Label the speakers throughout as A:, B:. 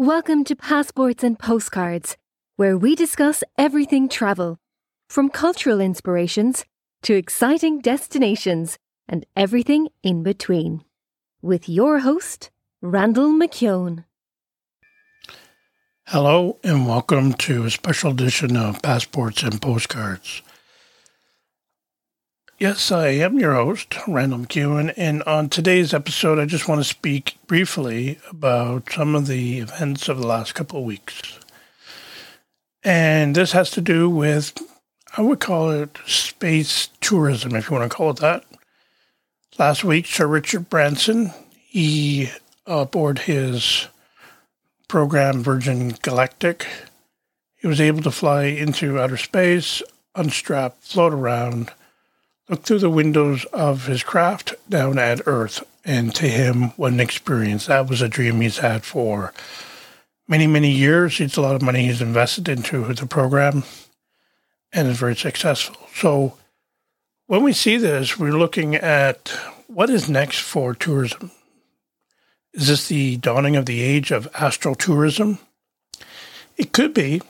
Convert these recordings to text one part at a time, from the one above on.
A: Welcome to Passports and Postcards, where we discuss everything travel, from cultural inspirations to exciting destinations and everything in between. With your host, Randall McEwen.
B: Hello, and welcome to a special edition of Passports and Postcards. Yes, I am your host, Randall McEwen, and on today's episode, I just want to speak briefly about some of the events of the last couple of weeks. And this has to do with, I would call it space tourism, if you want to call it that. Last week, Sir Richard Branson, he aboard his program Virgin Galactic, he was able to fly into outer space, unstrap, float around looked through the windows of his craft down at Earth, and to him, what an experience. That was a dream he's had for many, many years. It's a lot of money he's invested into the program and is very successful. So when we see this, we're looking at what is next for tourism. Is this the dawning of the age of astral tourism? It could be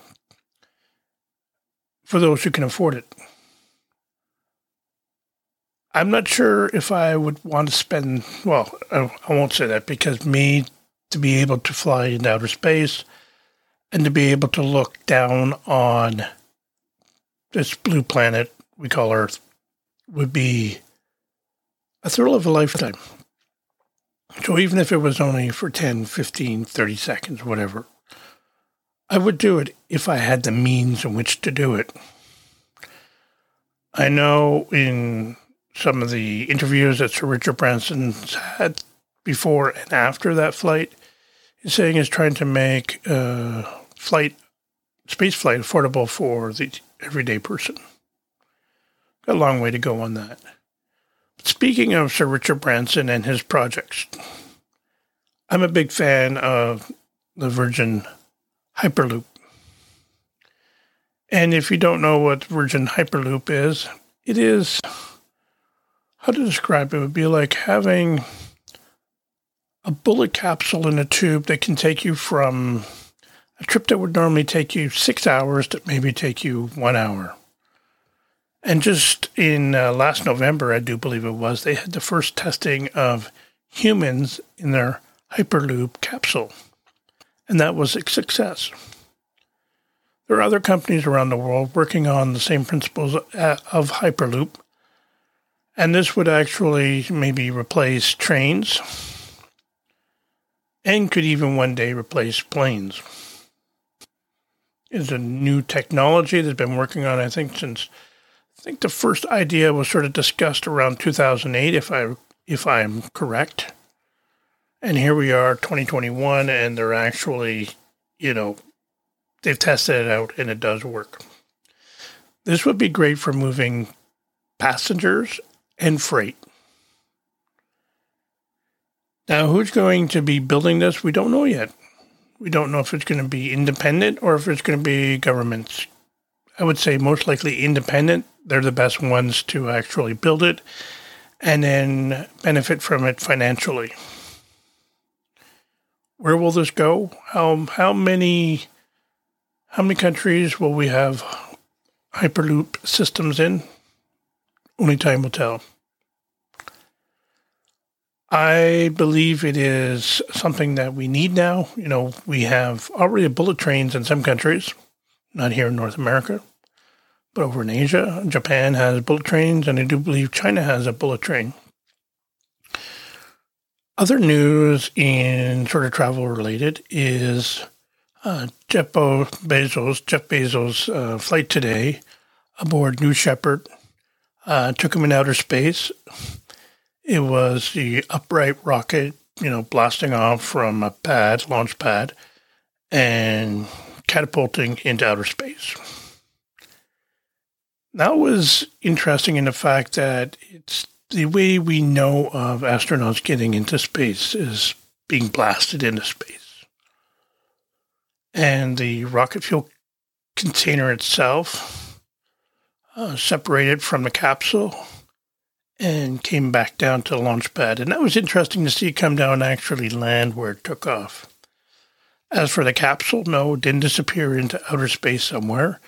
B: for those who can afford it. I'm not sure if I would want to spend, well, I, won't say that because me to be able to fly in outer space and to be able to look down on this blue planet we call Earth would be a thrill of a lifetime. So even if it was only for 10, 15, 30 seconds, whatever, I would do it if I had the means in which to do it. I know in some of the interviews that Sir Richard Branson's had before and after that flight. He's saying he's trying to make uh, flight, space flight affordable for the everyday person. Got a long way to go on that. Speaking of Sir Richard Branson and his projects, I'm a big fan of the Virgin Hyperloop. And if you don't know what Virgin Hyperloop is, it is how to describe it would be like having a bullet capsule in a tube that can take you from a trip that would normally take you six hours to maybe take you one hour. And just in uh, last November, I do believe it was, they had the first testing of humans in their Hyperloop capsule. And that was a success. There are other companies around the world working on the same principles uh, of Hyperloop and this would actually maybe replace trains and could even one day replace planes. It's a new technology that's been working on, I think, since I think the first idea was sort of discussed around 2008, if I if I'm correct. And here we are, 2021, and they're actually, you know, they've tested it out and it does work. This would be great for moving passengers and freight. Now, who's going to be building this? We don't know yet. We don't know if it's going to be independent or if it's going to be governments. I would say most likely independent. They're the best ones to actually build it and then benefit from it financially. Where will this go? How how many how many countries will we have hyperloop systems in? Only time will tell. I believe it is something that we need now. You know, we have already bullet trains in some countries, not here in North America, but over in Asia. Japan has bullet trains, and I do believe China has a bullet train. Other news in sort of travel related is uh, Jeff Bezos, Jeff Bezos' uh, flight today aboard New Shepard uh, took him in outer space. It was the upright rocket, you know, blasting off from a pad, launch pad, and catapulting into outer space. That was interesting in the fact that it's the way we know of astronauts getting into space is being blasted into space. And the rocket fuel container itself uh, separated from the capsule and came back down to the launch pad. And that was interesting to see come down and actually land where it took off. As for the capsule, no, it didn't disappear into outer space somewhere.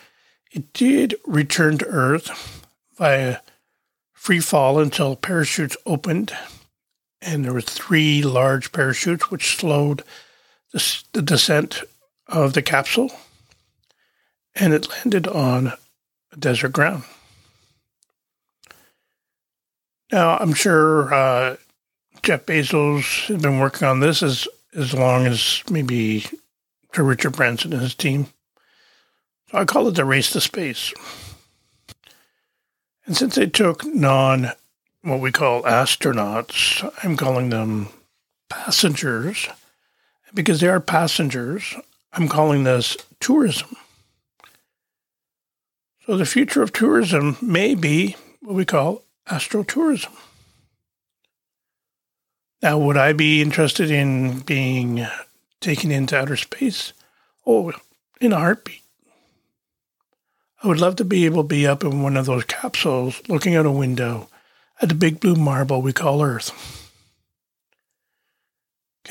B: It did return to Earth via free fall until parachutes opened, and there were three large parachutes which slowed the, the descent of the capsule, and it landed on desert ground. Now, I'm sure uh, Jeff Bezos has been working on this as, as long as maybe to Richard Branson and his team. So I call it the race to space. And since they took non, what we call astronauts, I'm calling them passengers. Because they are passengers, I'm calling this tourism. So the future of tourism may be what we call astrotourism. Now, would I be interested in being taken into outer space? Oh, in a heartbeat. I would love to be able to be up in one of those capsules looking out a window at the big blue marble we call Earth.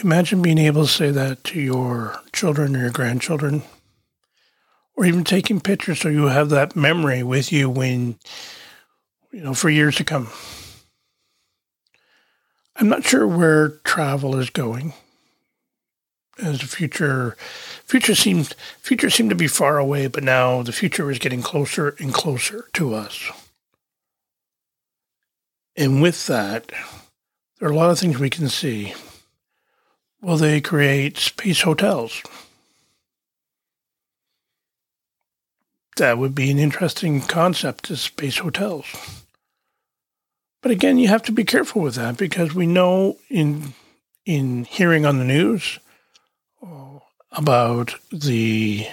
B: Imagine being able to say that to your children or your grandchildren or even taking pictures so you have that memory with you when, you know, for years to come. I'm not sure where travel is going. As the future, future seems future seemed to be far away, but now the future is getting closer and closer to us. And with that, there are a lot of things we can see. Will they create space hotels? that would be an interesting concept to space hotels. But again, you have to be careful with that because we know in in hearing on the news uh, about the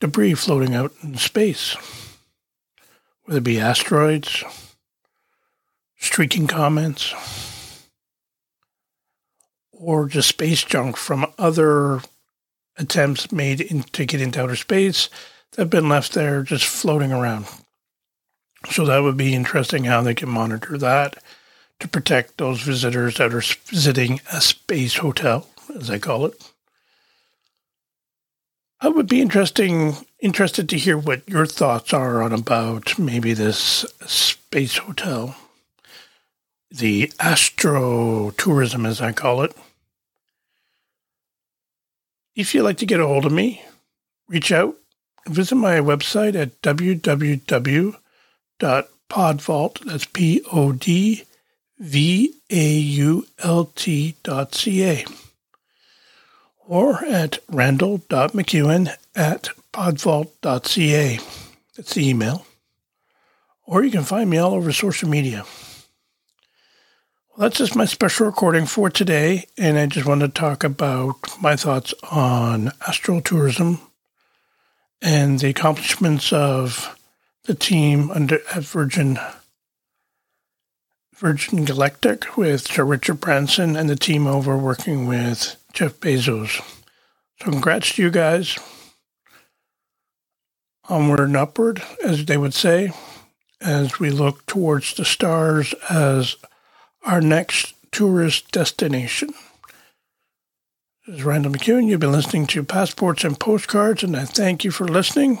B: debris floating out in space, whether it be asteroids, streaking comets, or just space junk from other attempts made in, to get into outer space that have been left there just floating around. So that would be interesting how they can monitor that to protect those visitors that are visiting a space hotel, as I call it. I would be interesting interested to hear what your thoughts are on about maybe this space hotel, the astro tourism, as I call it. If you'd like to get a hold of me, reach out visit my website at www.podvault, that's P-O-D-V-A-U-L-T dot C-A, or at randall randall.mcewen at podvault.ca. That's the email. Or you can find me all over social media. Well, that's just my special recording for today, and I just want to talk about my thoughts on astral tourism and the accomplishments of the team under at Virgin Virgin Galactic with Sir Richard Branson and the team over working with Jeff Bezos. So congrats to you guys. Onward and upward, as they would say, as we look towards the stars as our next tourist destination. This is Randall McEwen. You've been listening to Passports and Postcards, and I thank you for listening.